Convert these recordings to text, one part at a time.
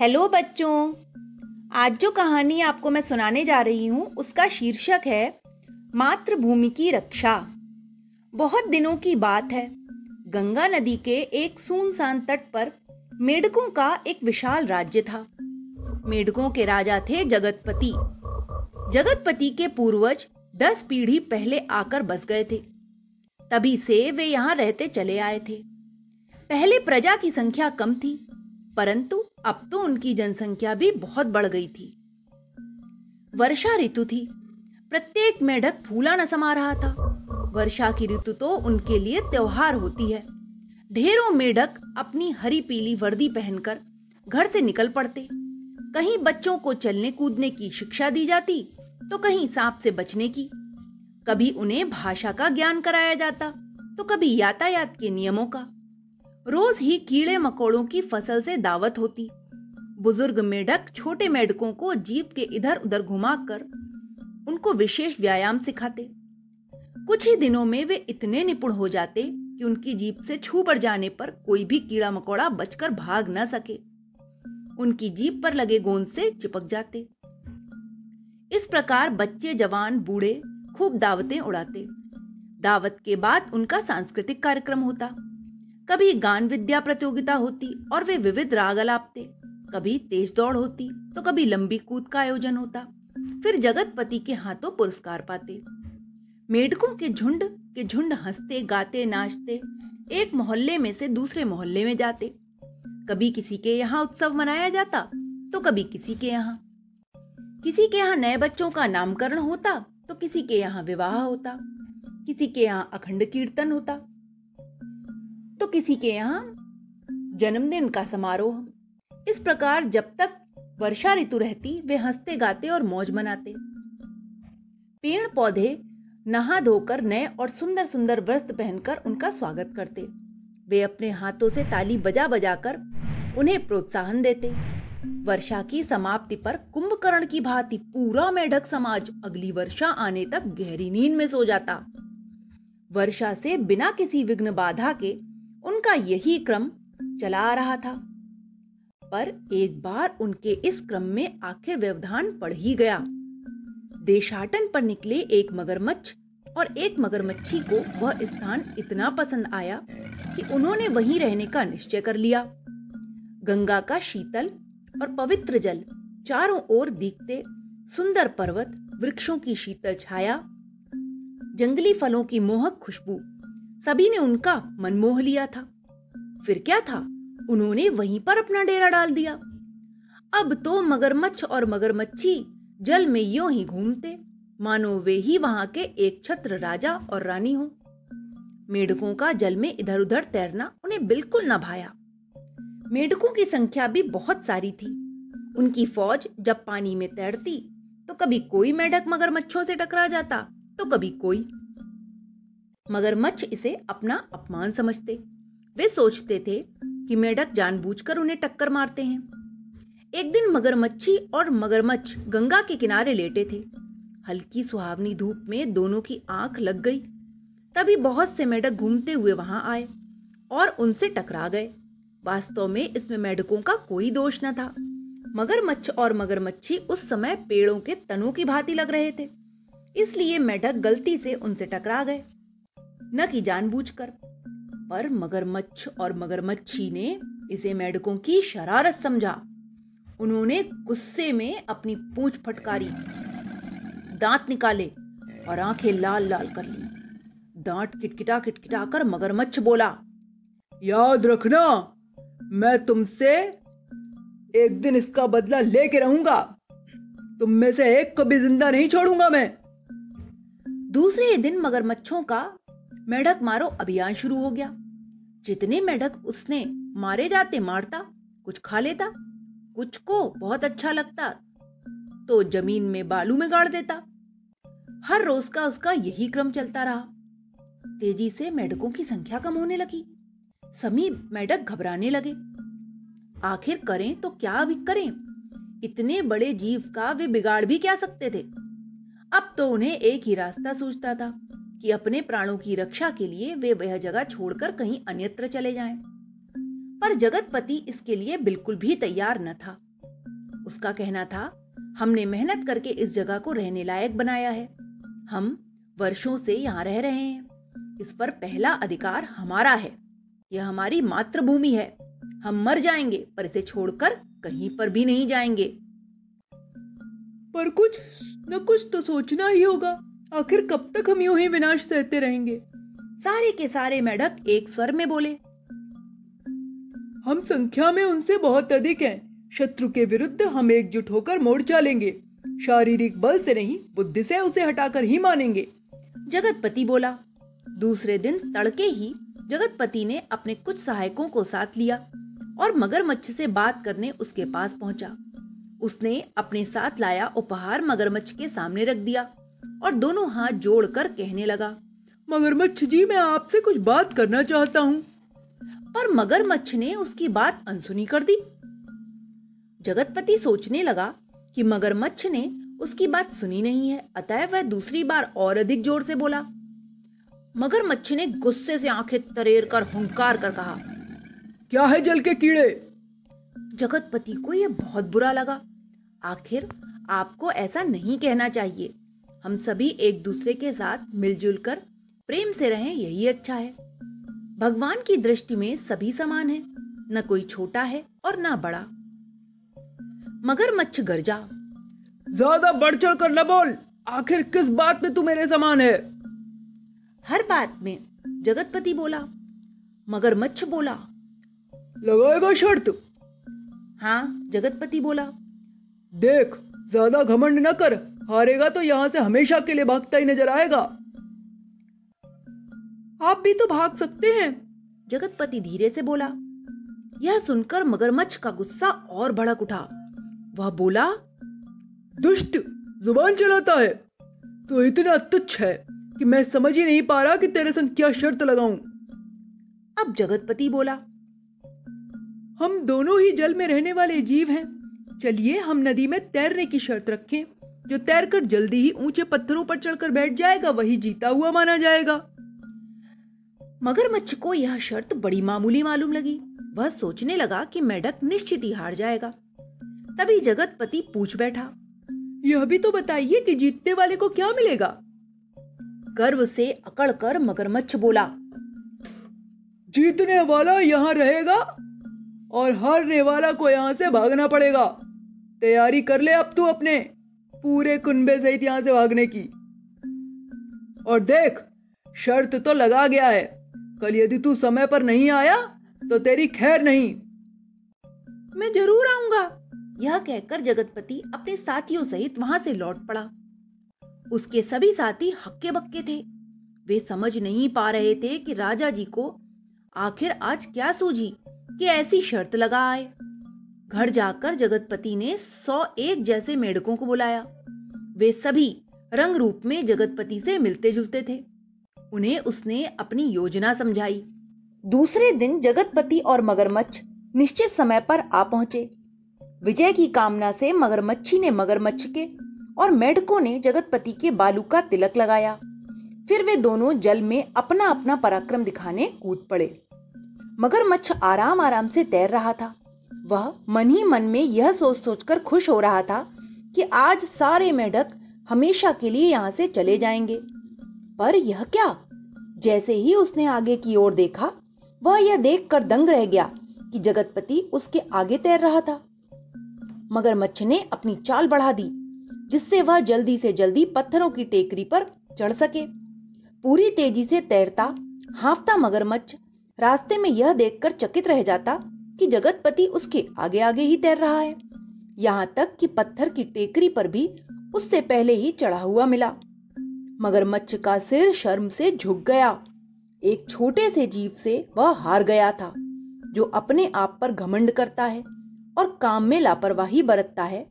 Hello बच्चों, आज जो कहानी आपको मैं सुनाने जा रही हूँ, उसका शीर्षक है, मातृभूमि की रक्षा। बहुत दिनों की बात है, गंगा नदी के एक सुनसान तट पर मेढकों का एक विशाल राज्य था। मेढकों के राजा थे जगतपति। जगतपति के पूर्वज दस पीढ़ी पहले आकर बस गए थे। तभी से वे यहाँ रहते चले आए थे। पहले प्रजा की संख्या कम थी परंतु अब तो उनकी जनसंख्या भी बहुत बढ़ गई थी। वर्षा ऋतु थी। प्रत्येक मेढक फूला न समा रहा था। वर्षा की ऋतु तो उनके लिए त्योहार होती है। ढेरों मेढक अपनी हरी पीली वर्दी पहनकर घर से निकल पड़ते। कहीं बच्चों को चलने कूदने की शिक्षा दी जाती तो कहीं सांप से बचने की। कभी उन्हें भाषा का ज्ञान कराया जाता तो कभी यातायात के नियमों का। रोज ही कीड़े मकोड़ों की फ़सल से दावत होती। बुज़ुर्ग मेढक छोटे मेढकों को जीप के इधर उधर घुमाकर उनको विशेष व्यायाम सिखाते। कुछ ही दिनों में वे इतने निपुण हो जाते कि उनकी जीप से छू पड़ जाने पर कोई भी कीड़ा मकोड़ा बचकर भाग न सके। उनकी जीप पर लगे गोंद से चिपक जाते। इस प्रकार बच्चे, जवान, बूढ़े खूब दावतें उड़ाते। दावत के बाद उनका सांस्कृतिक कार्यक्रम होता। कभी गान विद्या प्रतियोगिता होती और वे विविध राग अलापते। कभी तेज दौड़ होती तो कभी लंबी कूद का आयोजन होता। फिर जगतपति के हाथों पुरस्कार पाते। मेढकों के झुंड के झुंड हँसते, गाते, नाचते, एक मोहल्ले में से दूसरे मोहल्ले में जाते। कभी किसी के यहाँ उत्सव मनाया जाता तो कभी किसी के यहाँ। किसी के यहाँ नए बच्चों का नामकरण होता तो किसी के यहाँ विवाह होता। किसी के यहाँ अखंड कीर्तन होता किसी के यहाँ जन्मदिन का समारोह। इस प्रकार जब तक वर्षा ऋतु रहती, वे हँसते, गाते और मौज मनाते। पेड़ पौधे नहा धोकर नए और सुंदर सुंदर वस्त्र पहनकर उनका स्वागत करते। वे अपने हाथों से ताली बजा बजाकर उन्हें प्रोत्साहन देते। वर्षा की समाप्ति पर कुंभकर्ण की भांति पूरा मेढक समाज अगली वर्षा आने तक गहरी नींद में सो जाता। वर्षा से बिना किसी विघ्न बाधा के उनका यही क्रम चला आ रहा था। पर एक बार उनके इस क्रम में आखिर व्यवधान पड़ ही गया। देशाटन पर निकले एक मगरमच्छ और एक मगरमच्छी को वह स्थान इतना पसंद आया कि उन्होंने वहीं रहने का निश्चय कर लिया। गंगा का शीतल और पवित्र जल चारों ओर दिखते सुंदर पर्वत वृक्षों की शीतल छाया, जंगली फलों की मोहक खुशबू सभी ने उनका मन मोह लिया था। फिर क्या था? उन्होंने वहीं पर अपना डेरा डाल दिया। अब तो मगरमच्छ और मगरमच्छी जल में यो ही घूमते। मानो वे ही वहाँ के एक छत्र राजा और रानी हो। मेढकों का जल में इधर उधर तैरना उन्हें बिल्कुल न भाया। मेढकों की संख्या भी बहुत सारी थी। उनकी फौज जब पानी में तैरती तो कभी कोई मेढक मगरमच्छों से टकरा जाता तो कभी कोई मगरमच्छ इसे अपना अपमान समझते। वे सोचते थे कि मेढक जानबूझकर उन्हें टक्कर मारते हैं। एक दिन मगरमच्छी और मगरमच्छ गंगा के किनारे लेटे थे। हल्की सुहावनी धूप में दोनों की आँख लग गई। तभी बहुत से मेढक घूमते हुए वहाँ आए और उनसे टकरा गए। वास्तव में इसमें मेढकों का कोई दोष न था। मगरमच्छ और मगरमच्छी उस समय पेड़ों के तनों की भांति लग रहे थे। इसलिए मेढक गलती से उनसे टकरा गए। न कि जानबूझकर। पर मगरमच्छ और मगरमच्छी ने इसे मेढकों की शरारत समझा। उन्होंने गुस्से में अपनी पूंछ फटकारी, दांत निकाले और आँखें लाल लाल कर ली। दांत किटकिटा किटकिटा कर मगरमच्छ बोला, याद रखना, मैं तुमसे एक दिन इसका बदला लेके रहूँगा। तुम में से एक को भी ज़िंदा नहीं छोड़ूँगा मैं। दूसरे दिन मगरमच्छों का मेढक मारो अभियान शुरू हो गया। जितने मेढक उसने मारे जाते मारता, कुछ खा लेता, कुछ को बहुत अच्छा लगता तो ज़मीन में बालू में गाड़ देता। हर रोज का उसका यही क्रम चलता रहा। तेज़ी से मेढकों की संख्या कम होने लगी। समी मेढक घबराने लगे। आखिर करें तो क्या भी करें, इतने बड़े जीव का वे बिगाड़ भी क्या सकते थे? अब तो उन्हें एक ही रास्ता सूझता था। कि अपने प्राणों की रक्षा के लिए वे वह जगह छोड़कर कहीं अन्यत्र चले जाएँ। पर जगतपति इसके लिए बिल्कुल भी तैयार न था। उसका कहना था, हमने मेहनत करके इस जगह को रहने लायक बनाया है। हम वर्षों से यहाँ रह रहे हैं। इस पर पहला अधिकार हमारा है। यह हमारी मातृभूमि है। हम मर जाएँगे, पर इसे छोड़कर कहीं पर भी नहीं जाएँगे। पर कुछ न कुछ तो सोचना ही होगा। आखिर कब तक हम यूँ ही विनाश सहते रहेंगे? सारे के सारे मेढक एक स्वर में बोले। हम संख्या में उनसे बहुत अधिक हैं। शत्रु के विरुद्ध हम एकजुट होकर मोर्चा लेंगे शारीरिक बल से नहीं बुद्धि से उसे हटाकर ही मानेंगे। जगतपति बोला दूसरे दिन तड़के ही जगतपति ने अपने कुछ सहायकों को साथ लिया और मगरमच्छ से बात करने उसके पास पहुँचा। उसने अपने साथ लाया उपहार मगरमच्छ के सामने रख दिया। और दोनों हाथ जोड़कर कहने लगा मगरमच्छ जी मैं आपसे कुछ बात करना चाहता हूँ। पर मगरमच्छ ने उसकी बात अनसुनी कर दी। जगतपति सोचने लगा कि मगरमच्छ ने उसकी बात सुनी नहीं है अतः वह दूसरी बार और अधिक ज़ोर से बोला। मगरमच्छ ने गुस्से से आँखें तरेर कर हुंकार कर कहा क्या है जल के कीड़े? जगतपति को यह बहुत बुरा लगा। आखिर आपको ऐसा नहीं कहना चाहिए। हम सभी एक दूसरे के साथ मिलजुल कर प्रेम से रहें यही अच्छा है। भगवान की दृष्टि में सभी समान है न कोई छोटा है और ना बड़ा। मगरमच्छ गरजा ज़्यादा बढ़ चढ़ कर न बोल आखिर किस बात में तू मेरे समान है? हर बात में जगतपति बोला मगरमच्छ बोला लगाएगा शर्त। हाँ जगतपति बोला देख ज़्यादा घमंड न कर हारेगा तो यहाँ से हमेशा के लिए भागता ही नज़र आएगा। आप भी तो भाग सकते हैं, जगतपति धीरे से बोला। यह सुनकर मगरमच्छ का गुस्सा और भड़क उठा। वह बोला, दुष्ट, ज़ुबान चलाता है। तो इतना तुच्छ है कि मैं समझ ही नहीं पा रहा कि तेरे संग क्या शर्त लगाऊँ। अब जगतपति बोला, हम दोनों ही जल में रहने वाले जीव हैं। चलिए हम नदी में तैरने की शर्त रखें। जो तैरकर जल्दी ही ऊँचे पत्थरों पर चढ़कर बैठ जाएगा, वही जीता हुआ माना जाएगा। मगरमच्छ को यह शर्त बड़ी मामूली मालूम लगी। वह सोचने लगा कि मेढक निश्चित ही हार जाएगा। तभी जगतपति पूछ बैठा, यह भी तो बताइए कि जीतने वाले को क्या मिलेगा? गर्व से अकड़कर मगरमच्छ बोला, जीतने वाला यहाँ रहेगा और हारने वाला को यहाँ से भागना पड़ेगा। तैयारी कर ले अब तू अपने। पूरे कुंबे सहित यहाँ से भागने की। और देख, शर्त तो लगा गया है। कल यदि तू समय पर नहीं आया तो तेरी खैर नहीं। मैं ज़रूर आऊँगा। यह कहकर जगतपति अपने साथियों सहित वहाँ से लौट पड़ा। उसके सभी साथी हक्के बक्के थे। वे समझ नहीं पा रहे थे कि राजा जी को आखिर आज क्या सूझी कि ऐसी शर्त लगा आए। घर जाकर जगतपति ने सौ एक जैसे मेढकों को बुलाया। वे सभी रंग रूप में जगतपति से मिलते जुलते थे। उन्हें उसने अपनी योजना समझाई। दूसरे दिन जगतपति और मगरमच्छ निश्चित समय पर आ पहुँचे। विजय की कामना से मगरमच्छी ने मगरमच्छ के और मेढकों ने जगतपति के बालू का तिलक लगाया। फिर वे दोनों जल में अपना अपना पराक्रम दिखाने कूद पड़े। मगरमच्छ आराम आराम से तैर रहा था। वह मन ही मन में यह सोच सोचकर खुश हो रहा था कि आज सारे मेढक हमेशा के लिए यहाँ से चले जाएँगे। पर यह क्या? जैसे ही उसने आगे की ओर देखा, वह यह देखकर दंग रह गया कि जगतपति उसके आगे तैर रहा था। मगरमच्छ ने अपनी चाल बढ़ा दी, जिससे वह जल्दी से जल्दी पत्थरों की टेकरी पर चढ़ सके। पूरी तेज़ी से तैरता, हाफता मगरमच्छ रास्ते में यह देखकर चकित रह जाता कि जगतपति उसके आगे आगे ही तैर रहा है। यहाँ तक कि पत्थर की टेकरी पर भी उससे पहले ही चढ़ा हुआ मिला। मगरमच्छ का सिर शर्म से झुक गया। एक छोटे से जीव से वह हार गया था, जो अपने आप पर घमंड करता है और काम में लापरवाही बरतता है,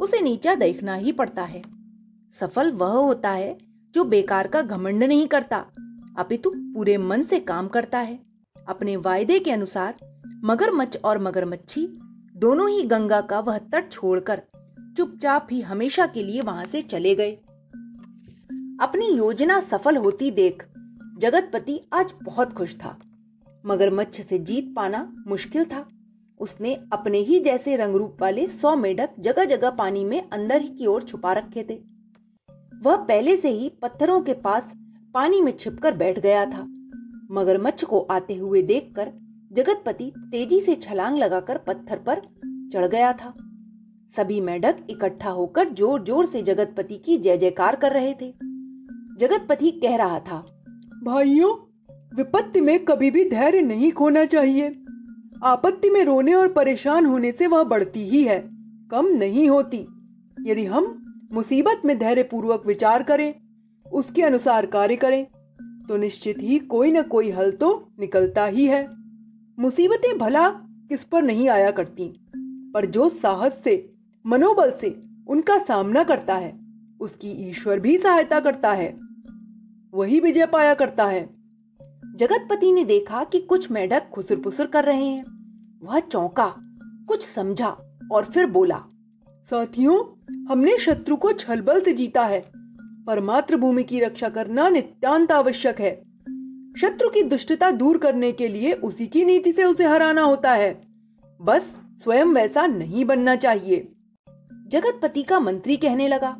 उसे नीचा देखना ही पड़ता है। सफल वह होता है जो बेकार का घमंड नहीं करता, अपितु पूरे मन से काम करता है। अपने वायदे के अनुसार मगरमच्छ और मगरमच्छी दोनों ही गंगा का वह तट छोड़कर चुपचाप ही हमेशा के लिए वहाँ से चले गए। अपनी योजना सफल होती देख जगतपति आज बहुत खुश था। मगरमच्छ से जीत पाना मुश्किल था। उसने अपने ही जैसे रंग रूप वाले सौ मेढक जगह जगह पानी में अंदर ही की ओर छुपा रखे थे। वह पहले से ही पत्थरों के पास पानी में छिपकर बैठ गया था। मगरमच्छ को आते हुए देखकर जगतपति तेज़ी से छलांग लगाकर पत्थर पर चढ़ गया था। सभी मेढक इकट्ठा होकर ज़ोर ज़ोर से जगतपति की जय जयकार कर रहे थे। जगतपति कह रहा था, भाइयों, विपत्ति में कभी भी धैर्य नहीं खोना चाहिए। आपत्ति में रोने और परेशान होने से वह बढ़ती ही है, कम नहीं होती। यदि हम मुसीबत में धैर्य पूर्वक विचार करें, उसके अनुसार कार्य करें तो निश्चित ही कोई न कोई हल तो निकलता ही है। मुसीबतें भला किस पर नहीं आया करती, पर जो साहस से, मनोबल से उनका सामना करता है, उसकी ईश्वर भी सहायता करता है। वही विजय पाया करता है। जगतपति ने देखा कि कुछ मेढक खुसर पुसर कर रहे हैं। वह चौंका, कुछ समझा और फिर बोला, साथियों, हमने शत्रु को छलबल से जीता है पर मातृभूमि की रक्षा करना नित्यांत आवश्यक है। शत्रु की दुष्टता दूर करने के लिए उसी की नीति से उसे हराना होता है। बस स्वयं वैसा नहीं बनना चाहिए। जगतपति का मंत्री कहने लगा,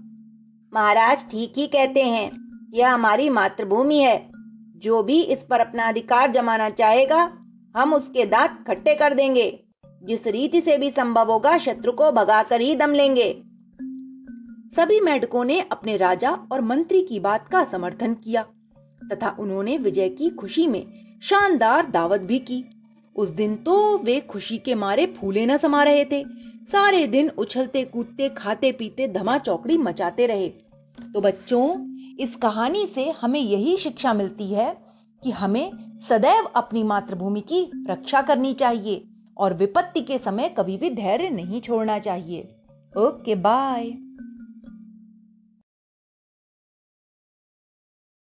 महाराज ठीक ही कहते हैं, यह हमारी मातृभूमि है। जो भी इस पर अपना अधिकार जमाना चाहेगा, हम उसके दांत खट्टे कर देंगे। जिस रीति से भी संभव होगा, शत्रु को भगाकर ही दम लेंगे। सभी मेढकों ने अपने राजा और मंत्री की बात का समर्थन किया। तथा उन्होंने विजय की खुशी में शानदार दावत भी की। उस दिन तो वे खुशी के मारे फूले न समा रहे थे। सारे दिन उछलते, कूदते, खाते, पीते, धमा चौकड़ी मचाते रहे। तो बच्चों, इस कहानी से हमें यही शिक्षा मिलती है कि हमें सदैव अपनी मातृभूमि की रक्षा करनी चाहिए और विपत्ति के समय कभी भी धैर्य नहीं छोड़ना चाहिए। Okay, bye.